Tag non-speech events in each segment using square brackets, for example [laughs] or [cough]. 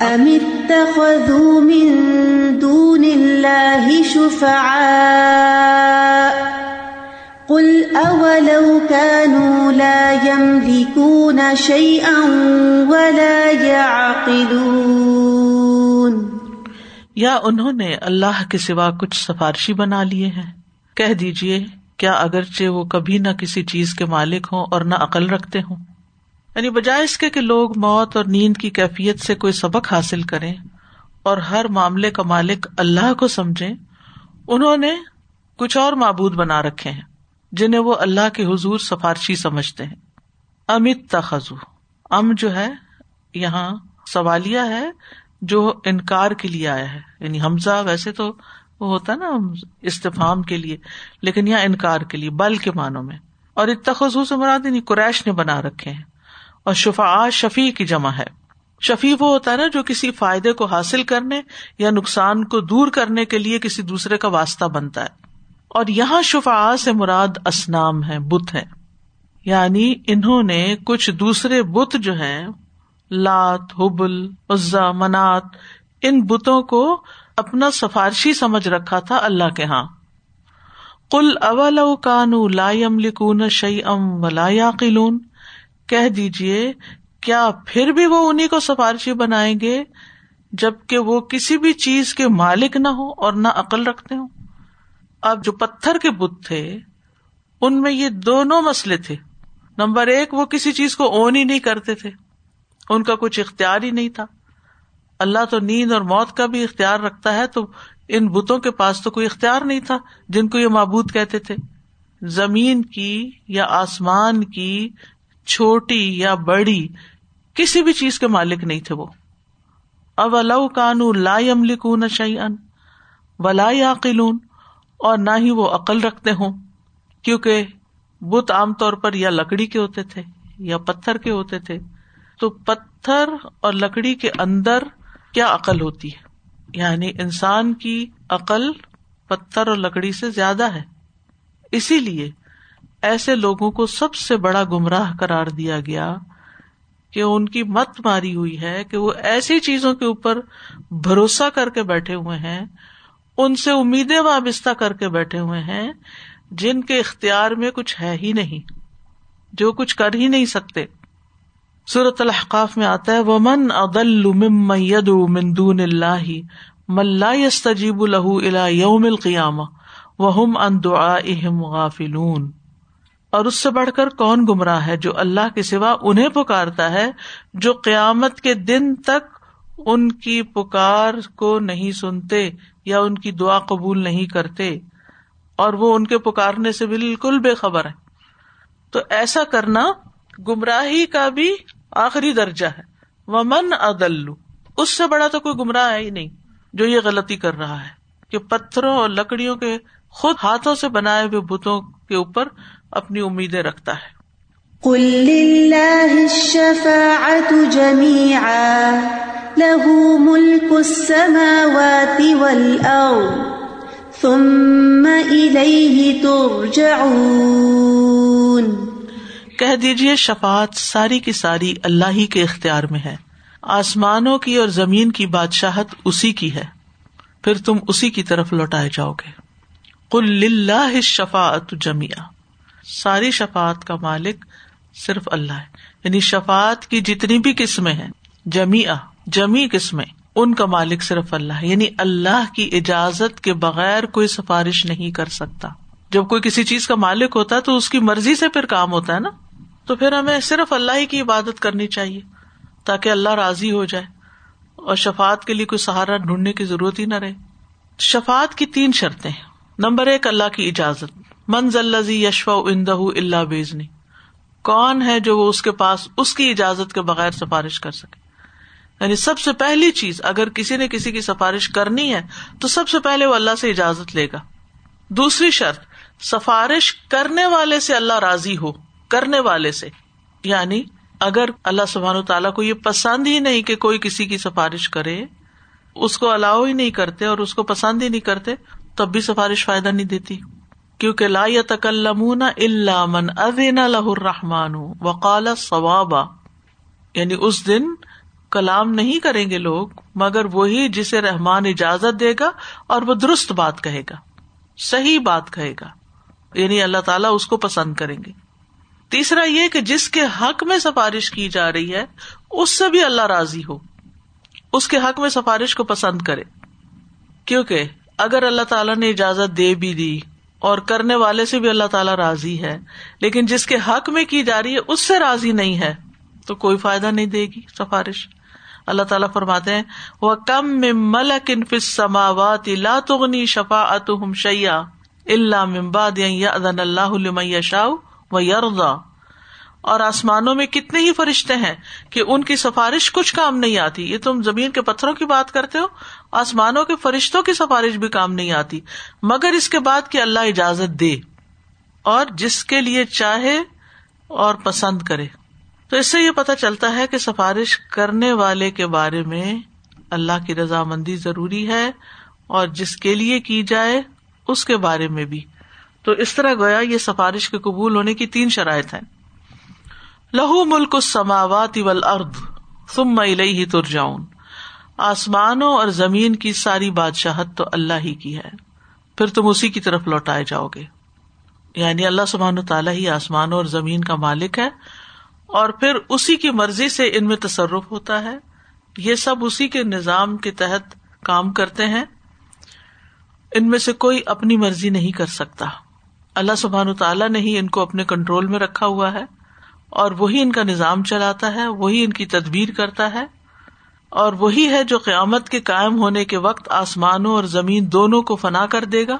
أم اتخذوا من دون الله شفعاء قل أولو كانوا لا يملكون شيئا ولا يعقلون یا انہوں نے اللہ کے سوا کچھ سفارشی بنا لیے ہیں۔ کہہ دیجیے کیا اگرچہ وہ کبھی نہ کسی چیز کے مالک ہوں اور نہ عقل رکھتے ہوں؟ یعنی بجائے اس کے کہ لوگ موت اور نیند کی کیفیت سے کوئی سبق حاصل کریں اور ہر معاملے کا مالک اللہ کو سمجھے انہوں نے کچھ اور معبود بنا رکھے ہیں، جنہیں وہ اللہ کے حضور سفارشی سمجھتے ہیں۔ امت تخذو ام جو ہے، یہاں سوالیہ ہے جو انکار کے لیے آیا ہے۔ یعنی حمزہ ویسے تو وہ ہوتا نا استفام کے لیے، لیکن یہاں انکار کے لیے، بل کے معنوں میں۔ اور اتخذو سے مراد یعنی قریش نے بنا رکھے ہیں۔ اور شفا شفیع کی جمع ہے۔ شفیع وہ ہوتا ہے نا جو کسی فائدے کو حاصل کرنے یا نقصان کو دور کرنے کے لیے کسی دوسرے کا واسطہ بنتا ہے۔ اور یہاں شفا سے مراد اسنام ہے بت ہے یعنی انہوں نے کچھ دوسرے بت جو ہیں، لات، حبل، عزا، منات، ان بتوں کو اپنا سفارشی سمجھ رکھا تھا اللہ کے ہاں۔ کل اول کانو لا لکون شعی ام ولا قلون کہہ دیجیے کیا پھر بھی وہ انہیں کو سفارشی بنائیں گے جبکہ وہ کسی بھی چیز کے مالک نہ ہو اور نہ عقل رکھتے ہوں؟ اب جو پتھر کے بت تھے، ان میں یہ دونوں مسئلے تھے۔ نمبر ایک، وہ کسی چیز کو اون ہی نہیں کرتے تھے۔ ان کا کچھ اختیار ہی نہیں تھا۔ اللہ تو نیند اور موت کا بھی اختیار رکھتا ہے، تو ان بتوں کے پاس تو کوئی اختیار نہیں تھا جن کو یہ معبود کہتے تھے۔ زمین کی یا آسمان کی چھوٹی یا بڑی کسی بھی چیز کے مالک نہیں تھے وہ۔ اب اللہ کانو لا یملکون شعین ولا یاقلون، اور نہ ہی وہ عقل رکھتے ہوں، کیونکہ بت عام طور پر یا لکڑی کے ہوتے تھے یا پتھر کے ہوتے تھے۔ تو پتھر اور لکڑی کے اندر کیا عقل ہوتی ہے؟ یعنی انسان کی عقل پتھر اور لکڑی سے زیادہ ہے۔ اسی لیے ایسے لوگوں کو سب سے بڑا گمراہ کرار دیا گیا کہ ان کی مت ماری ہوئی ہے، کہ وہ ایسی چیزوں کے اوپر بھروسہ کر کے بیٹھے ہوئے ہیں، ان سے امیدیں وابستہ کر کے بیٹھے ہوئے ہیں، جن کے اختیار میں کچھ ہے ہی نہیں، جو کچھ کر ہی نہیں سکتے۔ صورت الحقاف میں آتا ہے وہ من ادل اللہ ملا تجیب الہ الا یوم القیام وہ ان غافلون۔ اور اس سے بڑھ کر کون گمراہ ہے جو اللہ کے سوا انہیں پکارتا ہے جو قیامت کے دن تک ان کی پکار کو نہیں سنتے یا ان کی دعا قبول نہیں کرتے؟ اور وہ ان کے پکارنے سے بالکل بے خبر ہے تو ایسا کرنا گمراہی کا بھی آخری درجہ ہے۔ وہ من ادلو اس سے بڑا تو کوئی گمراہ ہے ہی نہیں جو یہ غلطی کر رہا ہے کہ پتھروں اور لکڑیوں کے خود ہاتھوں سے بنائے ہوئے بتوں کے اوپر اپنی امیدیں رکھتا ہے۔ کہہ دیجیے شفات ساری کی ساری اللہ ہی کے اختیار میں ہے۔ آسمانوں کی اور زمین کی بادشاہت اسی کی ہے۔ پھر تم اسی کی طرف لوٹائے جاؤ گے۔ کل شفات جمیا ساری شفات کا مالک صرف اللہ ہے۔ یعنی شفات کی جتنی بھی قسمیں ہیں جمی جمی قسمیں، ان کا مالک صرف اللہ ہے۔ یعنی اللہ کی اجازت کے بغیر کوئی سفارش نہیں کر سکتا۔ جب کوئی کسی چیز کا مالک ہوتا ہے تو اس کی مرضی سے پھر کام ہوتا ہے نا۔ تو پھر ہمیں صرف اللہ ہی کی عبادت کرنی چاہیے تاکہ اللہ راضی ہو جائے اور شفات کے لیے کوئی سہارا ڈھونڈنے کی ضرورت ہی نہ رہے۔ شفات کی تین شرطیں نمبر ایک، اللہ کی اجازت۔ منز الزی یشو اندہ اللہ بیزنی کون ہے جو وہ اس کے پاس اس کی اجازت کے بغیر سفارش کر سکے؟ یعنی سب سے پہلی چیز، اگر کسی نے کسی کی سفارش کرنی ہے، تو سب سے پہلے وہ اللہ سے اجازت لے گا۔ دوسری شرط، سفارش کرنے والے سے اللہ راضی ہو، کرنے والے سے۔ یعنی اگر اللہ سبحان و تعالیٰ کو یہ پسند ہی نہیں کہ کوئی کسی کی سفارش کرے، اس کو الاؤ ہی نہیں کرتے اور اس کو پسند ہی نہیں کرتے، تب بھی سفارش فائدہ نہیں دیتی۔ کیونکہ لا تکلمون اللہ من ازین لہ الرحمان وقال ثوابا یعنی اس دن کلام نہیں کریں گے لوگ، مگر وہی جسے رحمان اجازت دے گا اور وہ درست بات کہے گا، صحیح بات کہے گا یعنی اللہ تعالیٰ اس کو پسند کریں گے۔ تیسرا یہ کہ جس کے حق میں سفارش کی جا رہی ہے، اس سے بھی اللہ راضی ہو، اس کے حق میں سفارش کو پسند کرے۔ کیونکہ اگر اللہ تعالیٰ نے اجازت دے بھی دی اور کرنے والے سے بھی اللہ تعالیٰ راضی ہے۔ لیکن جس کے حق میں کی جا رہی ہے، اس سے راضی نہیں ہے۔ تو کوئی فائدہ نہیں دے گی، سفارش۔ اللہ تعالیٰ فرماتے ہیں وہ کم میں ملک سماوات لا تغنی شفا اتم شیا اللہ ممباد اللہ شاہ و یردا اور آسمانوں میں کتنے ہی فرشتے ہیں کہ ان کی سفارش کچھ کام نہیں آتی۔ یہ تم زمین کے پتھروں کی بات کرتے ہو، آسمانوں کے فرشتوں کی سفارش بھی کام نہیں آتی۔ مگر اس کے بعد کہ اللہ اجازت دے اور جس کے لیے چاہے اور پسند کرے۔ تو اس سے یہ پتا چلتا ہے کہ سفارش کرنے والے کے بارے میں اللہ کی رضامندی ضروری ہے اور جس کے لیے کی جائے اس کے بارے میں بھی۔ تو اس طرح گویا یہ سفارش کے قبول ہونے کی تین شرائط ہیں۔ لہو ملک سماوات اول ارد تم ہی آسمانوں اور زمین کی ساری بادشاہت تو اللہ ہی کی ہے۔ پھر تم اسی کی طرف لوٹائے جاؤ گے۔ یعنی اللہ سبحان تعالیٰ ہی آسمانوں اور زمین کا مالک ہے۔ اور پھر اسی کی مرضی سے ان میں تصرف ہوتا ہے۔ یہ سب اسی کے نظام کے تحت کام کرتے ہیں۔ ان میں سے کوئی اپنی مرضی نہیں کر سکتا۔ اللہ سبحان تعالیٰ نے ہی ان کو اپنے کنٹرول میں رکھا ہوا ہے۔ اور وہی ان کا نظام چلاتا ہے، وہی ان کی تدبیر کرتا ہے، اور وہی ہے جو قیامت کے قائم ہونے کے وقت آسمانوں اور زمین دونوں کو فنا کر دے گا۔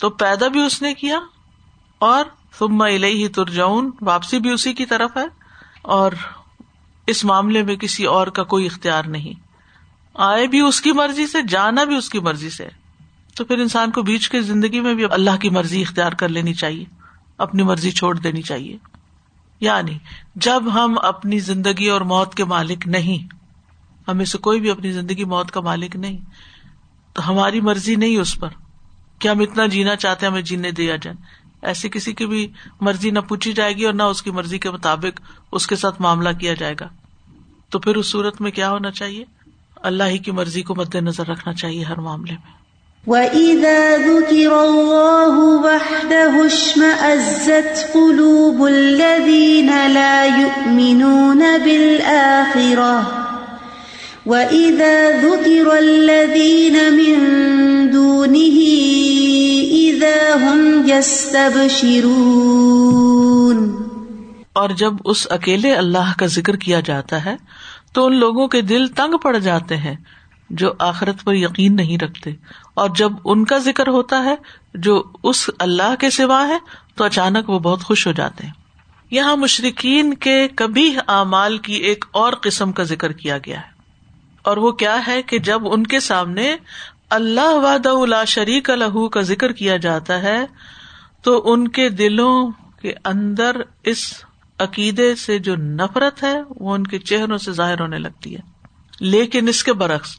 تو پیدا بھی اس نے کیا، اور تم ہی ترجاؤن واپسی بھی اسی کی طرف ہے، اور اس معاملے میں کسی اور کا کوئی اختیار نہیں۔ آئے بھی اس کی مرضی سے، جانا بھی اس کی مرضی سے۔ تو پھر انسان کو بیچ کے زندگی میں بھی اللہ کی مرضی اختیار کر لینی چاہیے، اپنی مرضی چھوڑ دینی چاہیے۔ یعنی جب ہم اپنی زندگی اور موت کے مالک نہیں ہمیں سے کوئی بھی اپنی زندگی موت کا مالک نہیں، تو ہماری مرضی نہیں اس پر کہ ہم اتنا جینا چاہتے ہیں ہمیں جینے دیا جائے۔ ایسی کسی کی بھی مرضی نہ پوچھی جائے گی اور نہ اس کی مرضی کے مطابق اس کے ساتھ معاملہ کیا جائے گا۔ تو پھر اس صورت میں کیا ہونا چاہیے؟ اللہ ہی کی مرضی کو مد نظر رکھنا چاہیے ہر معاملے میں۔ وَإِذَا ذُكِرَ اللَّهُ وَحْدَهُ اشْمَأَزَّتْ قُلُوبُ الَّذِينَ لَا يُؤْمِنُونَ بِالْآخِرَةِ وَإِذَا ذُكِرَ الَّذِينَ مِن دُونِهِ إِذَا هُمْ يَسْتَبْشِرُونَ اور جب اس اکیلے اللہ کا ذکر کیا جاتا ہے تو ان لوگوں کے دل تنگ پڑ جاتے ہیں جو آخرت پر یقین نہیں رکھتے۔ اور جب ان کا ذکر ہوتا ہے جو اس اللہ کے سوا ہے، تو اچانک وہ بہت خوش ہو جاتے ہیں۔ یہاں مشرقین کے کبھی اعمال کی ایک اور قسم کا ذکر کیا گیا ہے۔ اور وہ کیا ہے کہ جب ان کے سامنے اللہ واد اللہ شریک الح کا ذکر کیا جاتا ہے، تو ان کے دلوں کے اندر اس عقیدے سے جو نفرت ہے، وہ ان کے چہروں سے ظاہر ہونے لگتی ہے۔ لیکن اس کے برعکس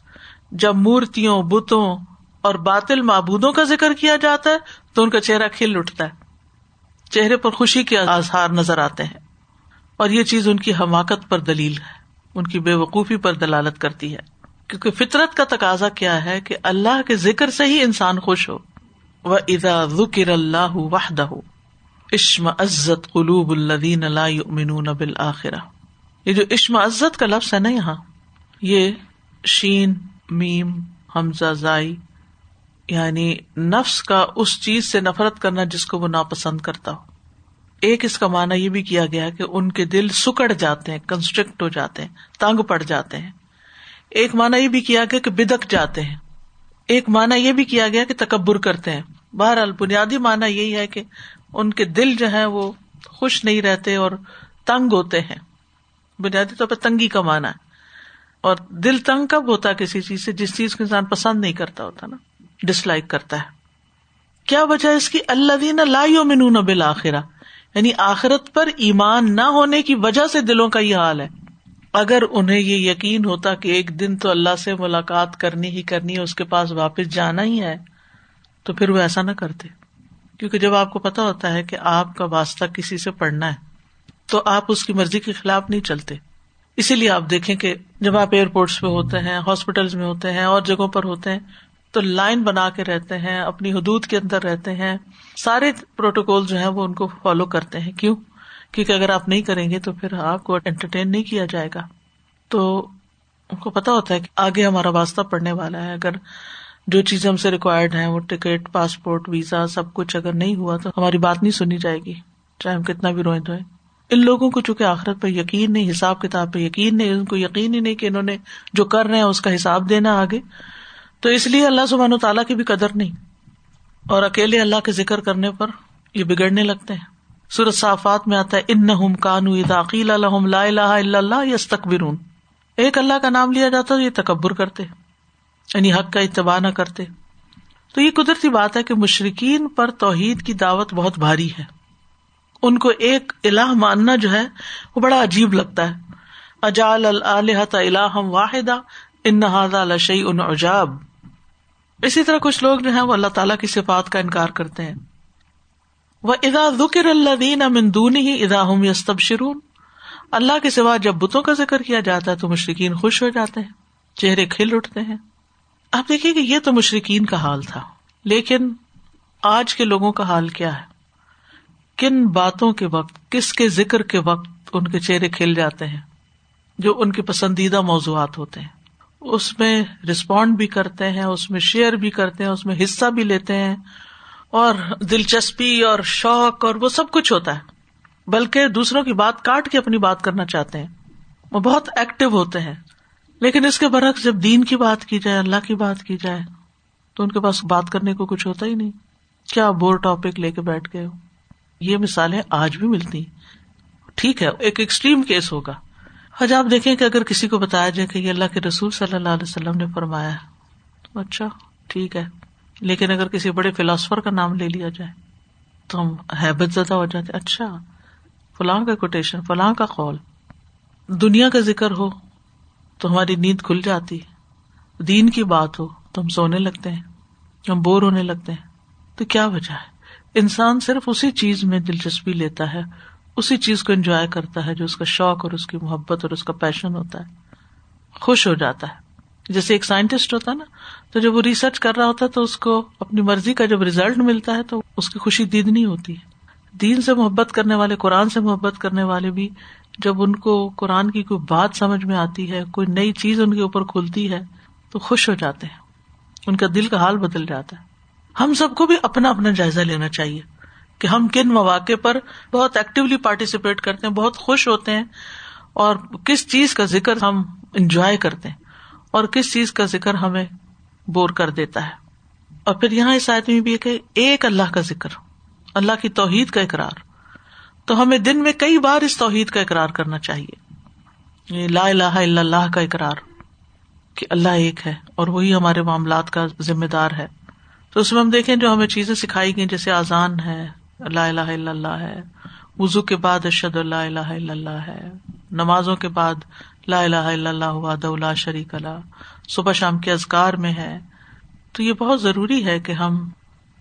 جب مورتوں بتوں اور باطل معبودوں کا ذکر کیا جاتا ہے، تو ان کا چہرہ کھل اٹھتا ہے۔ چہرے پر خوشی کے آزار نظر آتے ہیں۔ اور یہ چیز ان کی حماقت پر دلیل ہے۔ ان کی بے وقوفی پر دلالت کرتی ہے۔ کیونکہ فطرت کا تقاضا کیا ہے کہ اللہ کے ذکر سے ہی انسان خوش ہو۔ وہ ادا ذکر اللہ وحدہ عشم عزت قلوب الدین اللہ بالآخرہ یہ جو عشم عزت کا لفظ ہے نا یہاں، یہ شین میم، حمزہ زائی یعنی نفس کا اس چیز سے نفرت کرنا جس کو وہ ناپسند کرتا ہو۔ ایک اس کا مانا یہ بھی کیا گیا کہ ان کے دل سکڑ جاتے ہیں کنسٹرکٹ ہو جاتے ہیں، تنگ پڑ جاتے ہیں۔ ایک مانا یہ بھی کیا گیا کہ بدک جاتے ہیں۔ ایک مانا یہ بھی کیا گیا کہ تکبر کرتے ہیں۔ بہرحال بنیادی مانا یہی ہے کہ ان کے دل جو ہے وہ خوش نہیں رہتے اور تنگ ہوتے ہیں۔ بنیادی طور پر تنگی کا مانا ہے۔ اور دل تنگ کب ہوتا ہے کسی چیز سے؟ جس چیز کو انسان پسند نہیں کرتا ہوتا نا ڈس لائک کرتا ہے۔ کیا وجہ اس کی؟ اللہ دینا لا منون بالآخرا یعنی آخرت پر ایمان نہ ہونے کی وجہ سے دلوں کا یہ حال ہے۔ اگر انہیں یہ یقین ہوتا کہ ایک دن تو اللہ سے ملاقات کرنی ہی کرنی ہے، اس کے پاس واپس جانا ہی ہے، تو پھر وہ ایسا نہ کرتے۔ کیونکہ جب آپ کو پتا ہوتا ہے کہ آپ کا واسطہ کسی سے پڑھنا ہے، تو آپ اس کی مرضی کے خلاف نہیں چلتے۔ اسی لیے آپ دیکھیں کہ جب آپ ایئرپورٹس پہ ہوتے ہیں ہاسپٹل میں ہوتے ہیں، اور جگہوں پر ہوتے ہیں، تو لائن بنا کے رہتے ہیں، اپنی حدود کے اندر رہتے ہیں۔ سارے پروٹوکول جو ہے وہ ان کو فالو کرتے ہیں۔ کیوں؟ کیونکہ اگر آپ نہیں کریں گے تو پھر آپ کو انٹرٹین نہیں کیا جائے گا۔ تو ان کو پتا ہوتا ہے کہ آگے ہمارا واسطہ پڑنے والا ہے۔ اگر جو چیزیں ہم سے ریکوائرڈ ہیں، وہ ٹکٹ پاسپورٹ ویزا سب کچھ اگر نہیں ہوا تو ہماری بات نہیں سنی جائے گی، چاہے ہم کتنا بھی روئیں دھوئیں۔ ان لوگوں کو چونکہ آخرت پہ یقین نہیں، حساب کتاب پہ یقین نہیں، ان کو یقین ہی نہیں کہ انہوں نے جو کر رہے ہیں اس کا حساب دینا آگے۔ تو اس لیے اللہ سبحان و تعالیٰ کی بھی قدر نہیں۔ اور اکیلے اللہ کے ذکر کرنے پر یہ بگڑنے لگتے ہیں۔ سورت صافات میں آتا ہے ان نہ کانو داخیل الحم لا الہ الا اللہ یس تقبرون ایک اللہ کا نام لیا جاتا تو یہ تکبر کرتے یعنی حق کا اتباع نہ کرتے۔ تو یہ قدرتی بات ہے کہ مشرقین پر توحید کی دعوت بہت بھاری ہے۔ ان کو ایک الہ ماننا جو ہے وہ بڑا عجیب لگتا ہے۔ اجال الحت الہم واحدہ ان لشی ان عجاب۔ اسی طرح کچھ لوگ جو ہے وہ اللہ تعالیٰ کی صفات کا انکار کرتے ہیں۔ وہ ادا ذکر اللہ دین امندون ہی ادا ہم یستب شرون اللہ کے سوا جب بتوں کا ذکر کیا جاتا ہے تو مشرقین خوش ہو جاتے ہیں، چہرے کھل اٹھتے ہیں۔ آپ دیکھیے کہ یہ تو مشرقین کا حال تھا، لیکن آج کے لوگوں کا حال کیا ہے؟ کن باتوں کے وقت، کس کے ذکر کے وقت ان کے چہرے کھل جاتے ہیں، جو ان کے پسندیدہ موضوعات ہوتے ہیں۔ اس میں رسپونڈ بھی کرتے ہیں، اس میں شیئر بھی کرتے ہیں، اس میں حصہ بھی لیتے ہیں اور دلچسپی اور شوق اور وہ سب کچھ ہوتا ہے۔ بلکہ دوسروں کی بات کاٹ کے اپنی بات کرنا چاہتے ہیں۔ وہ بہت ایکٹیو ہوتے ہیں۔ لیکن اس کے برعکس جب دین کی بات کی جائے، اللہ کی بات کی جائے، تو ان کے پاس بات کرنے کو کچھ ہوتا ہی نہیں۔ کیا بور ٹاپک لے کے بیٹھ گئے ہو؟ یہ مثالیں آج بھی ملتی ٹھیک ہے، ایک ایکسٹریم کیس ہوگا۔ آج آپ دیکھیں کہ اگر کسی کو بتایا جائے کہ یہ اللہ کے رسول صلی اللہ علیہ وسلم نے فرمایا تو اچھا ٹھیک ہے۔ لیکن اگر کسی بڑے فلاسفر کا نام لے لیا جائے، تو ہم حیبت زدہ ہو جاتے اچھا فلاں کا کوٹیشن فلاں کا قول۔ دنیا کا ذکر ہو تو ہماری نیند کھل جاتی دین کی بات ہو تو ہم سونے لگتے ہیں، ہم بور ہونے لگتے ہیں۔ تو کیا وجہ ہے؟ انسان صرف اسی چیز میں دلچسپی لیتا ہے، اسی چیز کو انجوائے کرتا ہے جو اس کا شوق اور اس کی محبت اور اس کا پیشن ہوتا ہے۔ خوش ہو جاتا ہے۔ جیسے ایک سائنٹسٹ ہوتا ہے نا، تو جب وہ ریسرچ کر رہا ہوتا ہے تو اس کو اپنی مرضی کا جب ریزلٹ ملتا ہے تو اس کی خوشی دید نہیں ہوتی۔ دین سے محبت کرنے والے، قرآن سے محبت کرنے والے بھی جب ان کو قرآن کی کوئی بات سمجھ میں آتی ہے، کوئی نئی چیز ان کے اوپر کھلتی ہے، تو خوش ہو جاتے ہیں۔ ان کا دل کا حال بدل جاتا ہے۔ ہم سب کو بھی اپنا اپنا جائزہ لینا چاہیے کہ ہم کن مواقع پر بہت ایکٹیولی پارٹیسپیٹ کرتے ہیں، بہت خوش ہوتے ہیں اور کس چیز کا ذکر ہم انجوائے کرتے ہیں اور کس چیز کا ذکر ہمیں بور کر دیتا ہے۔ اور پھر یہاں اس آیت میں بھی کہ ایک اللہ کا ذکر، اللہ کی توحید کا اقرار۔ تو ہمیں دن میں کئی بار اس توحید کا اقرار کرنا چاہیے۔ لا الہ الا اللہ کا اقرار کہ اللہ ایک ہے اور وہی ہمارے معاملات کا ذمہ دار ہے۔ تو اس میں ہم دیکھیں جو ہمیں چیزیں سکھائی گئی جیسے آزان ہے اللہ الہ الا اللہ ہے۔ وزو کے بعد ارشد اللہ الہ الا اللہ ہے۔ نمازوں کے بعد لا الہ الا اللہ واد اللہ شریک اللہ صبح شام کے ازکار میں ہے۔ تو یہ بہت ضروری ہے کہ ہم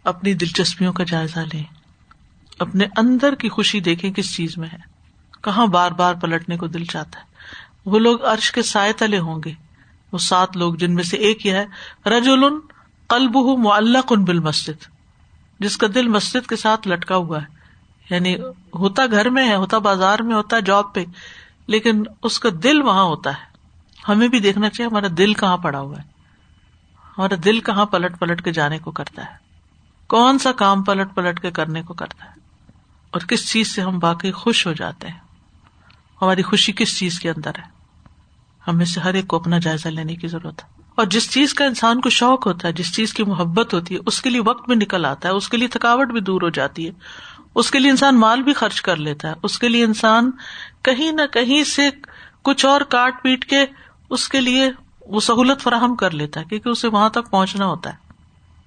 اپنی دلچسپیوں کا جائزہ لیں۔ اپنے اندر کی خوشی دیکھیں کس چیز میں ہے۔ کہاں بار بار پلٹنے کو دل چاہتا ہے۔ وہ لوگ عرش کے سائے تلے ہوں گے۔ وہ سات لوگ جن میں سے ایک یہ ہے۔ رج قلب ہُ معلق ان بال مسجد جس کا دل مسجد کے ساتھ لٹکا ہوا ہے۔ یعنی ہوتا گھر میں ہے، ہوتا بازار میں، ہوتا ہے جاب پہ، لیکن اس کا دل وہاں ہوتا ہے۔ ہمیں بھی دیکھنا چاہیے ہمارا دل کہاں پڑا ہوا ہے۔ ہمارا دل کہاں پلٹ پلٹ کے جانے کو کرتا ہے۔ کون سا کام پلٹ پلٹ کے کرنے کو کرتا ہے؟ اور کس چیز سے ہم باقی خوش ہو جاتے ہیں؟ ہماری خوشی کس چیز کے اندر ہے؟ ہمیں سے ہر ایک کو اپنا جائزہ لینے کی ضرورت ہے۔ اور جس چیز کا انسان کو شوق ہوتا ہے، جس چیز کی محبت ہوتی ہے، اس کے لیے وقت بھی نکل آتا ہے، اس کے لیے تھکاوٹ بھی دور ہو جاتی ہے، اس کے لیے انسان مال بھی خرچ کر لیتا ہے، اس کے لیے انسان کہیں نہ کہیں سے کچھ اور کاٹ پیٹ کے اس کے لیے وہ سہولت فراہم کر لیتا ہے، کیونکہ اسے وہاں تک پہنچنا ہوتا ہے۔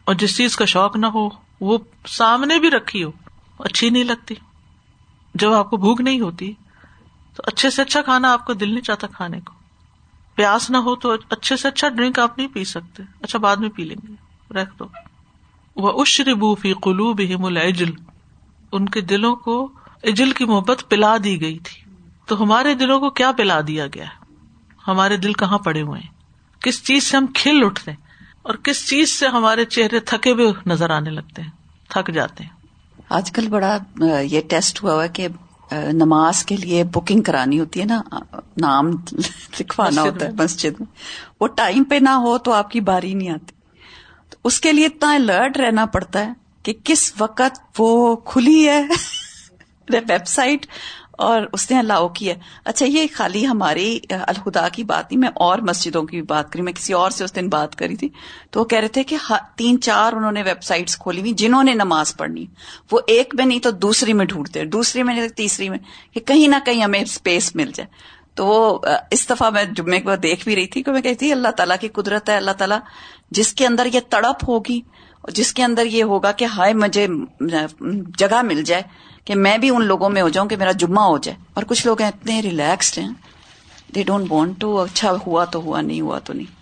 اور جس چیز کا شوق نہ ہو، وہ سامنے بھی رکھی ہو، اچھی نہیں لگتی۔ جب آپ کو بھوک نہیں ہوتی، تو اچھے سے اچھا کھانا آپ کو دل نہیں چاہتا کھانے کو۔ پیاس نہ ہو تو اچھے سے اچھا ڈرنک آپ نہیں پی سکتے۔ اچھا بعد میں پی لیں گے۔ رکھ دو۔ وہ اشر بوفی قلو بہم الجل ان کے دلوں کو اجل کی محبت پلا دی گئی تھی۔ تو ہمارے دلوں کو کیا پلا دیا گیا؟ ہمارے دل کہاں پڑے ہوئے ہیں؟ کس چیز سے ہم کھل اٹھتے ہیں؟ اور کس چیز سے ہمارے چہرے تھکے ہوئے نظر آنے لگتے ہیں؟ تھک جاتے ہیں۔ آج کل بڑا یہ ٹیسٹ ہوا ہوا کہ نماز کے لیے بکنگ کرانی ہوتی ہے نا۔ نام [laughs] لکھوانا ہوتا ہے مسجد میں۔ وہ ٹائم پہ نہ ہو تو آپ کی باری نہیں آتی۔ تو اس کے لیے اتنا الرٹ رہنا پڑتا ہے کہ کس وقت وہ کھلی ہے [laughs] ویب سائٹ اور اس نے الاؤ کیا۔ اچھا یہ خالی ہماری الخدا کی بات نہیں میں اور مسجدوں کی بھی بات کری۔ میں کسی اور سے اس دن بات کری تھی۔ تو وہ کہہ رہے تھے کہ تین چار انہوں نے ویب سائٹس کھولی ہوئی جنہوں نے نماز پڑھنی۔ وہ ایک میں نہیں تو دوسری میں ڈھونڈتے دوسری میں نہیں تو تیسری میں کہ کہیں نہ کہیں ہمیں اسپیس مل جائے۔ تو وہ اس دفعہ میں جمعے کو دیکھ بھی رہی تھی کہ میں کہتی تھی اللہ تعالیٰ کی قدرت ہے، اللہ تعالیٰ جس کے اندر یہ تڑپ ہوگی جس کے اندر یہ ہوگا کہ ہائے مجھے جگہ مل جائے کہ میں بھی ان لوگوں میں ہو جاؤں کہ میرا جمعہ ہو جائے۔ اور کچھ لوگ اتنے ریلیکسڈ ہیں دے ڈونٹ وانٹ ٹو اچھا ہوا تو ہوا، نہیں ہوا تو نہیں۔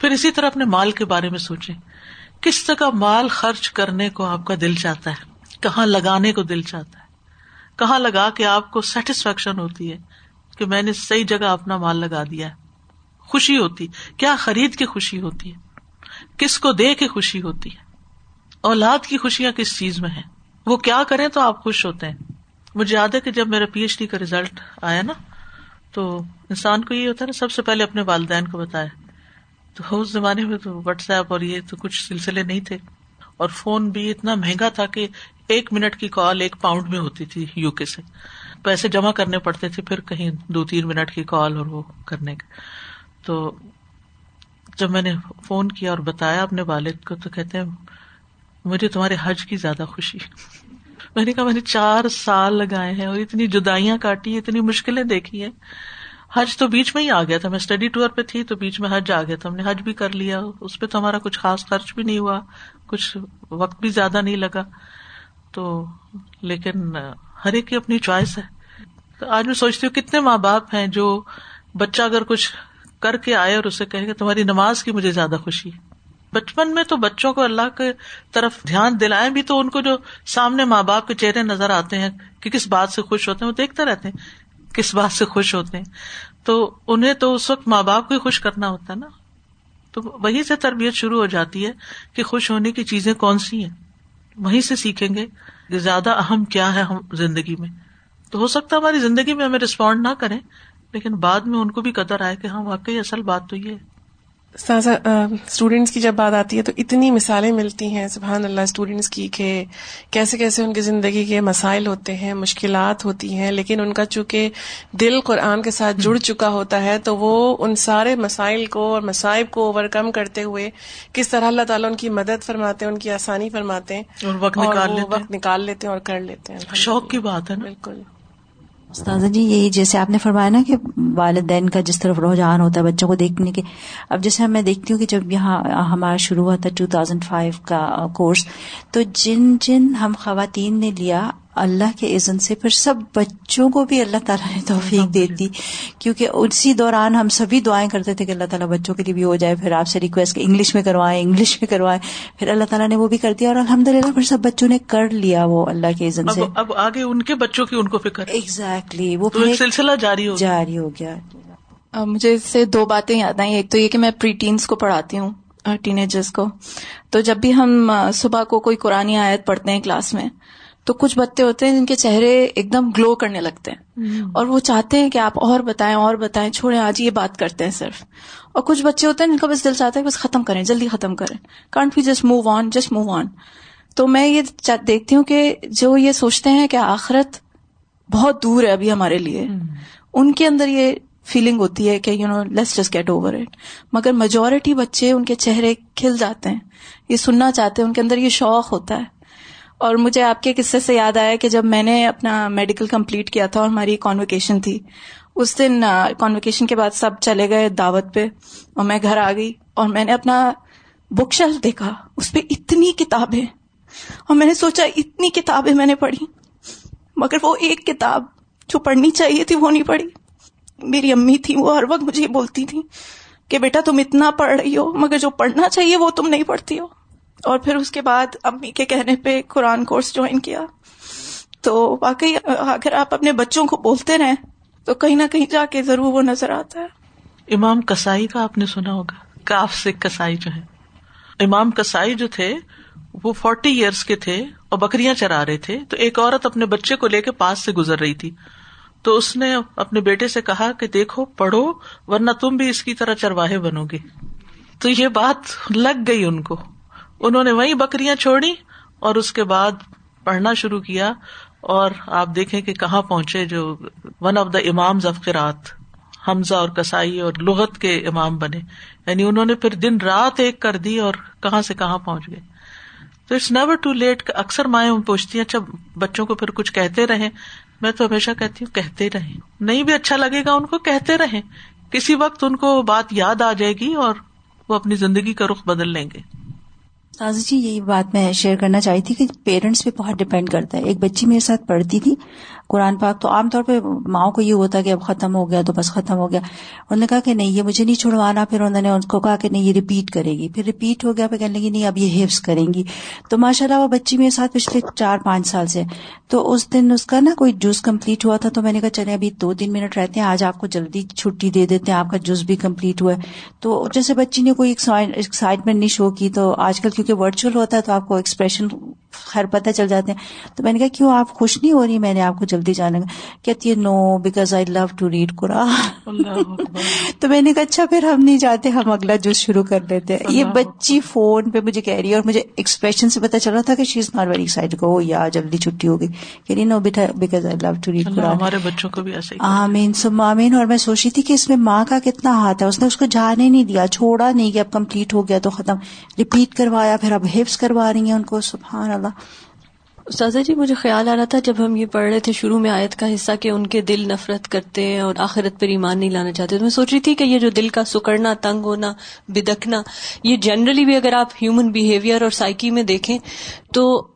پھر اسی طرح اپنے مال کے بارے میں سوچے کس طرح مال خرچ کرنے کو آپ کا دل چاہتا ہے؟ کہاں لگانے کو دل چاہتا ہے؟ کہاں لگا کے آپ کو سیٹسفیکشن ہوتی ہے؟ کہ میں نے صحیح جگہ اپنا مال لگا دیا ہے۔ خوشی ہوتی۔ کیا خرید کی خوشی ہوتی ہے؟ کس کو دے کے خوشی ہوتی ہے؟ اولاد کی خوشیاں کس چیز میں ہے وہ کیا کریں تو آپ خوش ہوتے ہیں۔ مجھے یاد ہے کہ جب میرا پی ایچ ڈی کا ریزلٹ آیا نا، تو انسان کو یہ ہوتا ہے نا، سب سے پہلے اپنے والدین کو بتایا۔ تو اس زمانے میں تو واٹس ایپ اور یہ تو کچھ سلسلے نہیں تھے۔ اور فون بھی اتنا مہنگا تھا کہ ایک منٹ کی کال ایک پاؤنڈ میں ہوتی تھی یو کے سے۔ پیسے جمع کرنے پڑتے تھے پھر کہیں دو تین منٹ کی کال اور وہ کرنے کا تو جب میں نے فون کیا اور بتایا اپنے والد کو تو کہتے ہیں، مجھے تمہارے حج کی زیادہ خوشی۔ میں نے کہا، میں نے چار سال لگائے ہیں اور اتنی جدائیاں کاٹی، اتنی مشکلیں دیکھی ہیں۔ حج تو بیچ میں ہی آ گیا تھا۔ میں اسٹڈی ٹور پہ تھی تو بیچ میں حج آ گیا تھا۔ ہم نے حج بھی کر لیا۔ اس پہ تو ہمارا کچھ خاص خرچ بھی نہیں ہوا۔ کچھ وقت بھی زیادہ نہیں لگا۔ تو لیکن ہر ایک کی اپنی چوائس ہے۔ تو آج میں سوچتی ہوں کتنے ماں باپ ہیں جو بچہ اگر کچھ کر کے آئے اور اسے کہ تمہاری نماز کی مجھے زیادہ خوشی ہے۔ بچپن میں تو بچوں کو اللہ کے طرف دھیان دلائیں بھی تو ان کو جو سامنے ماں باپ کے چہرے نظر آتے ہیں کہ کس بات سے خوش ہوتے ہیں، وہ دیکھتے رہتے ہیں کس بات سے خوش ہوتے ہیں۔ تو انہیں تو اس وقت ماں باپ کو ہی خوش کرنا ہوتا ہے نا۔ تو وہیں سے تربیت شروع ہو جاتی ہے کہ خوش ہونے کی چیزیں کون سی ہیں۔ وہیں سے سیکھیں گے کہ زیادہ اہم کیا ہے ہم زندگی میں۔ تو ہو سکتا ہے ہماری زندگی میں ہمیں رسپونڈ نہ کریں لیکن بعد میں ان کو بھی قدر آئے کہ ہاں واقعی اصل بات تو یہ ہے۔ اسٹوڈینٹس کی جب بات آتی ہے تو اتنی مثالیں ملتی ہیں سبحان اللہ اسٹوڈینٹس کی کہ کیسے کیسے ان کی زندگی کے مسائل ہوتے ہیں مشکلات ہوتی ہیں لیکن ان کا چونکہ دل قرآن کے ساتھ جڑ چکا ہوتا ہے تو وہ ان سارے مسائل کو اور مصائب کو اوور کم کرتے ہوئے کس طرح اللہ تعالیٰ ان کی مدد فرماتے ہیں ان کی آسانی فرماتے ہیں اور وقت نکال وقت نکال لیتے ہیں اور کر لیتے ہیں۔ شوق کی بات ہے بالکل۔ استاذہ جی یہی جیسے آپ نے فرمایا نا کہ والدین کا جس طرف رجحان ہوتا ہے بچوں کو دیکھنے کے۔ اب جیسے میں دیکھتی ہوں کہ جب یہاں ہمارا شروع ہوا تھا ٹو تھاؤزینڈ فائیو کا کورس تو جن جن ہم خواتین نے لیا اللہ کے عزن سے پھر سب بچوں کو بھی اللہ تعالیٰ نے توفیق دے دی. کیونکہ اسی دوران ہم سبھی دعائیں کرتے تھے کہ اللہ تعالیٰ بچوں کے لیے بھی ہو جائے. پھر آپ سے ریکویسٹ انگلش میں کروائیں انگلش میں کروائیں. پھر اللہ تعالیٰ نے وہ بھی کر دیا اور الحمد للہ پھر سب بچوں نے کر لیا وہ اللہ کے عزن سے. اب آگے ان کے بچوں کی ان کو فکر. ایگزیکٹلی وہ سلسلہ جاری ہو جاری ہو گیا. مجھے اس سے دو باتیں یاد آئی ایک تو یہ کہ میں پری ٹینس کو پڑھاتی ہوں ٹین ایجرس کو. تو جب بھی ہم صبح کو کوئی قرآن آیت پڑھتے ہیں کلاس میں تو کچھ بچے ہوتے ہیں جن کے چہرے ایک دم گلو کرنے لگتے ہیں۔ اور وہ چاہتے ہیں کہ آپ اور بتائیں اور بتائیں چھوڑیں آج یہ بات کرتے ہیں صرف۔ اور کچھ بچے ہوتے ہیں جن کا بس دل چاہتا ہے بس ختم کریں جلدی ختم کریں۔ Can't we just move on just move on تو میں یہ دیکھتی ہوں کہ جو یہ سوچتے ہیں کہ آخرت بہت دور ہے ابھی ہمارے لیے۔ ان کے اندر یہ فیلنگ ہوتی ہے کہ you know let's just get over it مگر میجورٹی بچے ان کے چہرے کھل جاتے ہیں۔ یہ سننا چاہتے ہیں ان کے اندر یہ شوق ہوتا ہے۔ اور مجھے آپ کے قصے سے یاد آیا کہ جب میں نے اپنا میڈیکل کمپلیٹ کیا تھا اور ہماری کانویکیشن تھی، اس دن کانویکیشن کے بعد سب چلے گئے دعوت پہ اور میں گھر آ گئی اور میں نے اپنا بک شیلف دیکھا، اس پہ اتنی کتابیں، اور میں نے سوچا اتنی کتابیں میں نے پڑھی، مگر وہ ایک کتاب جو پڑھنی چاہیے تھی وہ نہیں پڑھی۔ میری امی تھی، وہ ہر وقت مجھے بولتی تھی کہ بیٹا تم اتنا پڑھ رہی ہو، مگر جو پڑھنا چاہیے وہ تم نہیں پڑھتی ہو۔ اور پھر اس کے بعد امی کے کہنے پہ قرآن کورس جوائن کیا۔ تو واقعی اگر آپ اپنے بچوں کو بولتے رہیں تو کہیں نہ کہیں جا کے ضرور وہ نظر آتا ہے۔ امام کسائی کا آپ نے سنا ہوگا۔ کاف سے کسائی جو ہے۔ امام کسائی جو تھے، وہ فورٹی ایئرس کے تھے اور بکریاں چرا رہے تھے۔ تو ایک عورت اپنے بچے کو لے کے پاس سے گزر رہی تھی۔ تو اس نے اپنے بیٹے سے کہا کہ دیکھو، پڑھو، ورنہ تم بھی اس کی طرح چرواہے بنو گے۔ تو یہ بات لگ گئی ان کو۔ انہوں نے وہی بکریاں چھوڑی اور اس کے بعد پڑھنا شروع کیا اور آپ دیکھیں کہ کہاں پہنچے جو ون آف دا امام افقرات حمزہ اور کسائی اور لغت کے امام بنے. یعنی انہوں نے پھر دن رات ایک کر دی اور کہاں سے کہاں پہنچ گئے. تو اٹس نیور ٹو لیٹ اکثر مائیں پوچھتی ہیں اچھا بچوں کو پھر کچھ کہتے رہے میں تو ہمیشہ کہتی ہوں، کہتے رہے نہیں بھی اچھا لگے گا ان کو، کہتے رہے کسی وقت ان کو بات یاد آ جائے گی اور وہ اپنی زندگی کا رخ بدل لیں گے. تازہ جی یہی بات میں شیئر کرنا چاہی تھی کہ پیرنٹس پہ بہت ڈپینڈ کرتا ہے۔ ایک بچی میرے ساتھ پڑھتی تھی قرآن پاک تو عام طور پہ ماؤں کو یہ ہوتا کہ اب ختم ہو گیا تو بس ختم ہو گیا۔ انہوں نے کہا کہ نہیں، یہ مجھے نہیں چھڑوانا۔ پھر انہوں نے ان کو کہا کہ نہیں، یہ ریپیٹ کرے گی۔ پھر ریپیٹ ہو گیا، پھر کہنے لگی، نہیں، اب یہ حفظ کریں گی۔ تو ماشاء اللہ وہ بچی میرے ساتھ پچھلے چار پانچ سال سے۔ تو اس دن اس کا نا کوئی جوس کمپلیٹ ہوا تھا تو میں نے کہا چلے ابھی دو تین منٹ رہتے ہیں، آج آپ کو جلدی چھٹی دے دیتے ہیں، آپ کا جوس بھی کمپلیٹ ہوا ہے۔ تو جیسے بچی نے کوئی ایکسائٹمنٹ نہیں شو کی، تو آج کل کیونکہ ورچوئل ہوتا ہے تو آپ کو ایکسپریشن خیر پتہ چل جاتے ہیں۔ تو میں نے کہا، کیوں آپ خوش نہیں ہو رہی؟ میں نے آپ کو جلدی جانے کا کہتی ہے no because I love to read Quran تو میں نے کہا اچھا پھر ہم نہیں جاتے ہم اگلا جوس شروع کر دیتے یہ بچی فون پہ مجھے کہہ رہی ہے اور مجھے ایکسپریشن سے پتا چل رہا تھا کہ she is not very excite کو یا جلدی چھٹی ہوگی. کہ no beta because I love to read Quran ہمارے بچوں کو بھی ایسے آمین سم آمین. اور میں سوچی تھی کہ اس میں ماں کا کتنا ہاتھ ہے اس نے اس کو جانے نہیں دیا چھوڑا نہیں کہ اب کمپلیٹ ہو گیا تو ختم۔ ریپیٹ کروایا پھر اب حفظ کروا رہی ہیں ان کو سبحان اللہ۔ استاذہ جی مجھے خیال آ رہا تھا جب ہم یہ پڑھ رہے تھے شروع میں آیت کا حصہ کہ ان کے دل نفرت کرتے ہیں اور آخرت پر ایمان نہیں لانا چاہتے۔ تو میں سوچ رہی تھی کہ یہ جو دل کا سکڑنا، تنگ ہونا، بدکنا، یہ جنرلی بھی اگر آپ ہیومن بہیویئر اور سائیکی میں دیکھیں تو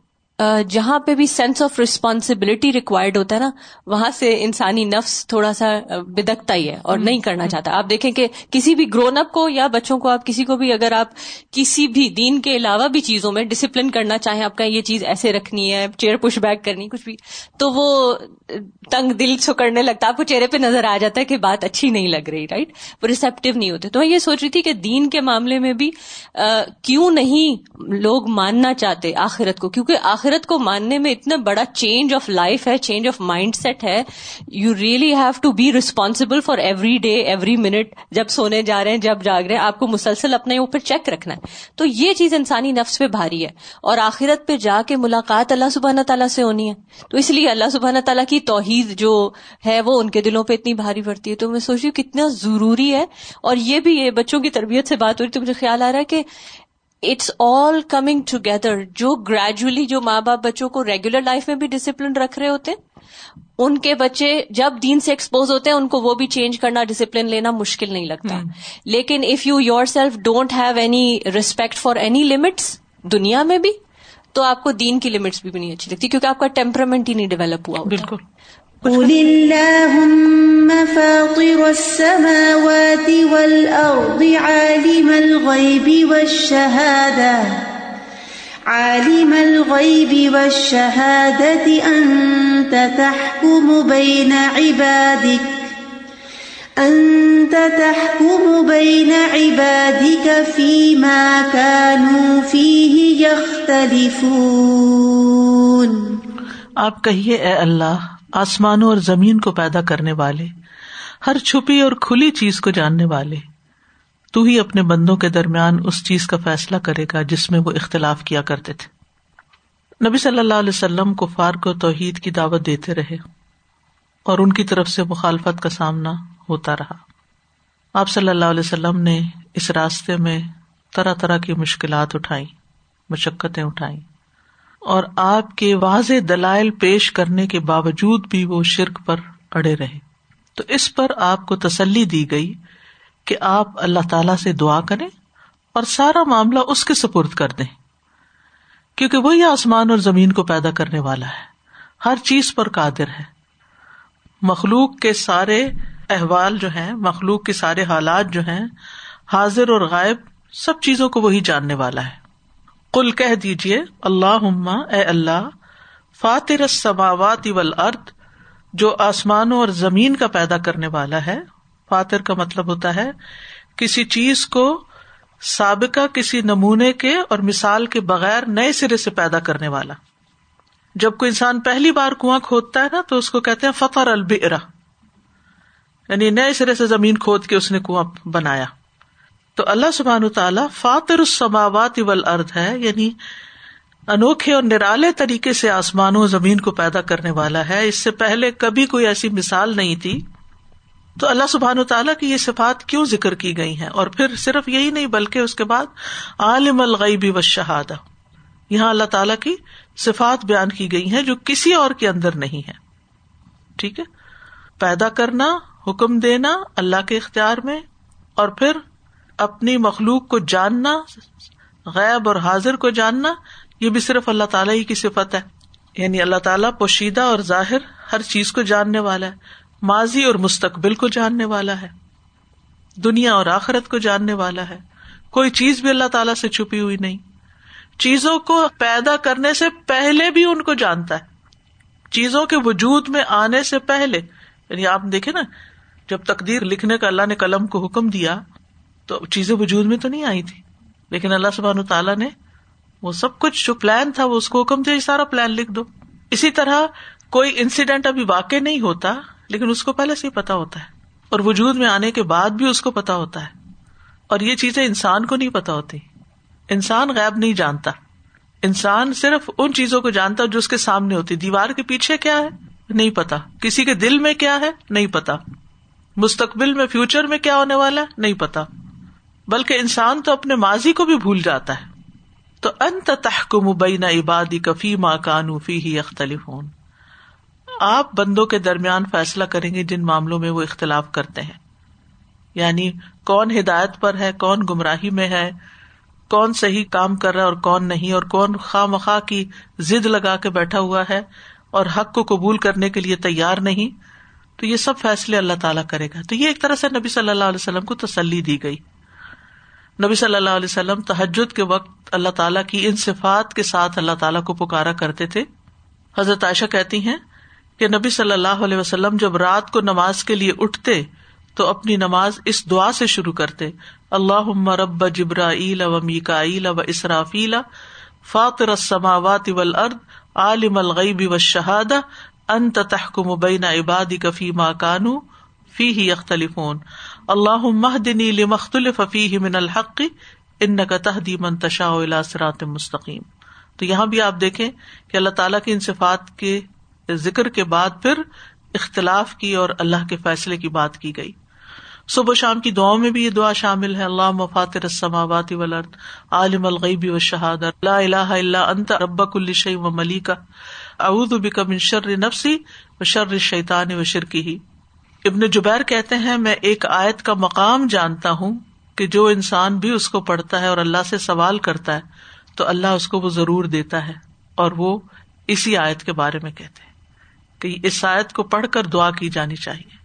جہاں پہ بھی سینس آف ریسپانسبلٹی ریکوائرڈ ہوتا ہے نا وہاں سے انسانی نفس تھوڑا سا بدکتا ہی ہے اور نہیں کرنا چاہتا۔ آپ دیکھیں کہ کسی بھی گرون اپ کو یا بچوں کو آپ کسی کو بھی اگر آپ کسی بھی دین کے علاوہ بھی چیزوں میں ڈسپلن کرنا چاہیں آپ کا یہ چیز ایسے رکھنی ہے چیئر پش بیک کرنی کچھ بھی تو وہ تنگ دل چھکڑنے لگتا آپ کو چہرے پہ نظر آ جاتا ہے کہ بات اچھی نہیں لگ رہی رائٹ وہ ریسپٹیو نہیں ہوتے۔ تو میں یہ سوچ رہی تھی کہ دین کے معاملے میں بھی کیوں نہیں لوگ ماننا چاہتے آخرت کو؟ کیونکہ آخر آخرت کو ماننے میں اتنا بڑا چینج آف لائف ہے چینج آف مائنڈ سیٹ ہے۔ You really have to be responsible for every day every minute جب سونے جا رہے ہیں، جب جاگ رہے ہیں، آپ کو مسلسل اپنے اوپر چیک رکھنا ہے۔ تو یہ چیز انسانی نفس پہ بھاری ہے۔ اور آخرت پہ جا کے ملاقات اللہ سبحانہ تعالیٰ سے ہونی ہے۔ تو اس لیے اللہ سبحانہ تعالیٰ کی توحید جو ہے، وہ ان کے دلوں پہ اتنی بھاری پڑتی ہے۔ تو میں سوچ رہی ہوں کتنا ضروری ہے۔ اور یہ بھی، یہ بچوں کی تربیت سے بات ہو رہی تو مجھے خیال آ رہا ہے کہ اٹس آل کمنگ ٹوگیدر جو گریجولی جو ماں باپ بچوں کو ریگولر لائف میں بھی ڈسپلن رکھ رہے ہوتے ان کے بچے جب دین سے ایکسپوز ہوتے ہیں ان کو وہ بھی چینج کرنا ڈسپلن لینا مشکل نہیں لگتا۔ لیکن if you yourself don't have any respect for any limits دنیا میں بھی تو آپ کو دین کی لمٹس بھی نہیں اچھی لگتی کیونکہ آپ کا ٹیمپرمنٹ ہی نہیں ڈیولپ ہوا بالکل۔ قل اللهم فاطر السماوات والأرض عالم الغيب والشهادة. عالم الغيب والشهادة أنت تحكم بين عبادك. أنت تحكم بين عبادك فيما كانوا فيه يختلفون. آپ کہیے، اے اللہ آسمانوں اور زمین کو پیدا کرنے والے، ہر چھپی اور کھلی چیز کو جاننے والے۔ تو ہی اپنے بندوں کے درمیان اس چیز کا فیصلہ کرے گا جس میں وہ اختلاف کیا کرتے تھے۔ نبی صلی اللہ علیہ وسلم کو و توحید کی دعوت دیتے رہے اور ان کی طرف سے مخالفت کا سامنا ہوتا رہا۔ آپ صلی اللہ علیہ وسلم نے اس راستے میں طرح طرح کی مشکلات اٹھائی مشقتیں اٹھائی اور آپ کے واضح دلائل پیش کرنے کے باوجود بھی وہ شرک پر اڑے رہے۔ تو اس پر آپ کو تسلی دی گئی کہ آپ اللہ تعالی سے دعا کریں اور سارا معاملہ اس کے سپرد کر دیں۔ کیونکہ وہی آسمان اور زمین کو پیدا کرنے والا ہے۔ ہر چیز پر قادر ہے۔ مخلوق کے سارے احوال جو ہیں، مخلوق کے سارے حالات جو ہیں، حاضر اور غائب، سب چیزوں کو وہی جاننے والا ہے۔ کل کہہ دیجیے اللہ اے اللہ فاتر سماوات ارد جو آسمانوں اور زمین کا پیدا کرنے والا ہے۔ فاتر کا مطلب ہوتا ہے کسی چیز کو سابقہ کسی نمونے کے اور مثال کے بغیر نئے سرے سے پیدا کرنے والا۔ جب کوئی انسان پہلی بار کنواں کھودتا ہے نا، تو اس کو کہتے ہیں فخر البرا یعنی نئے سرے سے زمین کھود کے اس نے کنواں بنایا۔ تو اللہ سبحان تعالیٰ فاتر السماوات ارد ہے یعنی انوکھے اور نرالے طریقے سے آسمانوں زمین کو پیدا کرنے والا ہے۔ اس سے پہلے کبھی کوئی ایسی مثال نہیں تھی۔ تو اللہ سبحان تعالیٰ کی یہ صفات کیوں ذکر کی گئی ہیں؟ اور پھر صرف یہی نہیں، بلکہ اس کے بعد عالم الغیبی و شہادہ یہاں اللہ تعالیٰ کی صفات بیان کی گئی ہیں جو کسی اور کے اندر نہیں ہے ٹھیک ہے؟ پیدا کرنا، حکم دینا، اللہ کے اختیار میں، اور پھر اپنی مخلوق کو جاننا، غیب اور حاضر کو جاننا، یہ بھی صرف اللہ تعالیٰ ہی کی صفت ہے۔ یعنی اللہ تعالیٰ پوشیدہ اور ظاہر ہر چیز کو جاننے والا ہے۔ ماضی اور مستقبل کو جاننے والا ہے۔ دنیا اور آخرت کو جاننے والا ہے۔ کوئی چیز بھی اللہ تعالیٰ سے چھپی ہوئی نہیں۔ چیزوں کو پیدا کرنے سے پہلے بھی ان کو جانتا ہے۔ چیزوں کے وجود میں آنے سے پہلے یعنی آپ دیکھے نا، جب تقدیر لکھنے کا اللہ نے قلم کو حکم دیا تو چیزیں وجود میں تو نہیں آئی تھی۔ لیکن اللہ سبحان تعالیٰ نے وہ سب کچھ جو پلان تھا وہ اس کو حکم دیا سارا پلان لکھ دو۔ اسی طرح کوئی انسیڈینٹ ابھی واقع نہیں ہوتا، لیکن اس کو پہلے سے ہی پتا ہوتا ہے۔ اور وجود میں آنے کے بعد بھی اس کو پتا ہوتا ہے۔ اور یہ چیزیں انسان کو نہیں پتا ہوتی۔ انسان غائب نہیں جانتا۔ انسان صرف ان چیزوں کو جانتا جو اس کے سامنے ہوتی۔ دیوار کے پیچھے کیا ہے؟ نہیں پتا کسی کے دل میں کیا ہے؟ نہیں پتا مستقبل میں فیوچر میں کیا ہونے والا ہے؟ نہیں پتا بلکہ انسان تو اپنے ماضی کو بھی بھول جاتا ہے۔ تو انت تحکم بین عبادی کفی ماں کانو فی ہی اختلف ہوں آپ بندوں کے درمیان فیصلہ کریں گے جن معاملوں میں وہ اختلاف کرتے ہیں۔ یعنی کون ہدایت پر ہے، کون گمراہی میں ہے، کون صحیح کام کر رہا ہے اور کون نہیں، اور کون خواہ مخواہ کی ضد لگا کے بیٹھا ہوا ہے اور حق کو قبول کرنے کے لیے تیار نہیں۔ تو یہ سب فیصلے اللہ تعالیٰ کرے گا۔ تو یہ ایک طرح سے نبی صلی اللہ علیہ وسلم کو تسلی دی گئی۔ نبی صلی اللہ علیہ وسلم تحجد کے وقت اللہ تعالیٰ کی ان صفات کے ساتھ اللہ تعالیٰ کو پکارا کرتے تھے۔ حضرت عائشہ کہتی ہیں کہ نبی صلی اللہ علیہ وسلم جب رات کو نماز کے لیے اٹھتے تو اپنی نماز اس دعا سے شروع کرتے۔ اللہ رب جبرا و میکا و اسرافیلا فاطر السماوات والارض، عالم الغیب و انت تحکم بین عبادی کفی ما کانو۔ فی ہی یختلفون اللہ مہدنی لمختلف فیہ من الحق ان کا تہدی منتشا صراط مستقیم. تو یہاں بھی آپ دیکھیں کہ اللہ تعالیٰ کی ان صفات کے ذکر کے بعد پھر اختلاف کی اور اللہ کے فیصلے کی بات کی گئی. صبح شام کی دعاؤں میں بھی یہ دعا شامل ہے. اللہ مفات رسماواتی ولرد عالم الغیبی و شہاد اللہ الہ اللہ انت ربک الشی و ملیکا اعوذ بک من شر نفسی و شر شیطان و شرکی ہی ابن جبیر کہتے ہیں، میں ایک آیت کا مقام جانتا ہوں کہ جو انسان بھی اس کو پڑھتا ہے اور اللہ سے سوال کرتا ہے، تو اللہ اس کو وہ ضرور دیتا ہے۔ اور وہ اسی آیت کے بارے میں کہتے ہیں کہ اس آیت کو پڑھ کر دعا کی جانی چاہیے۔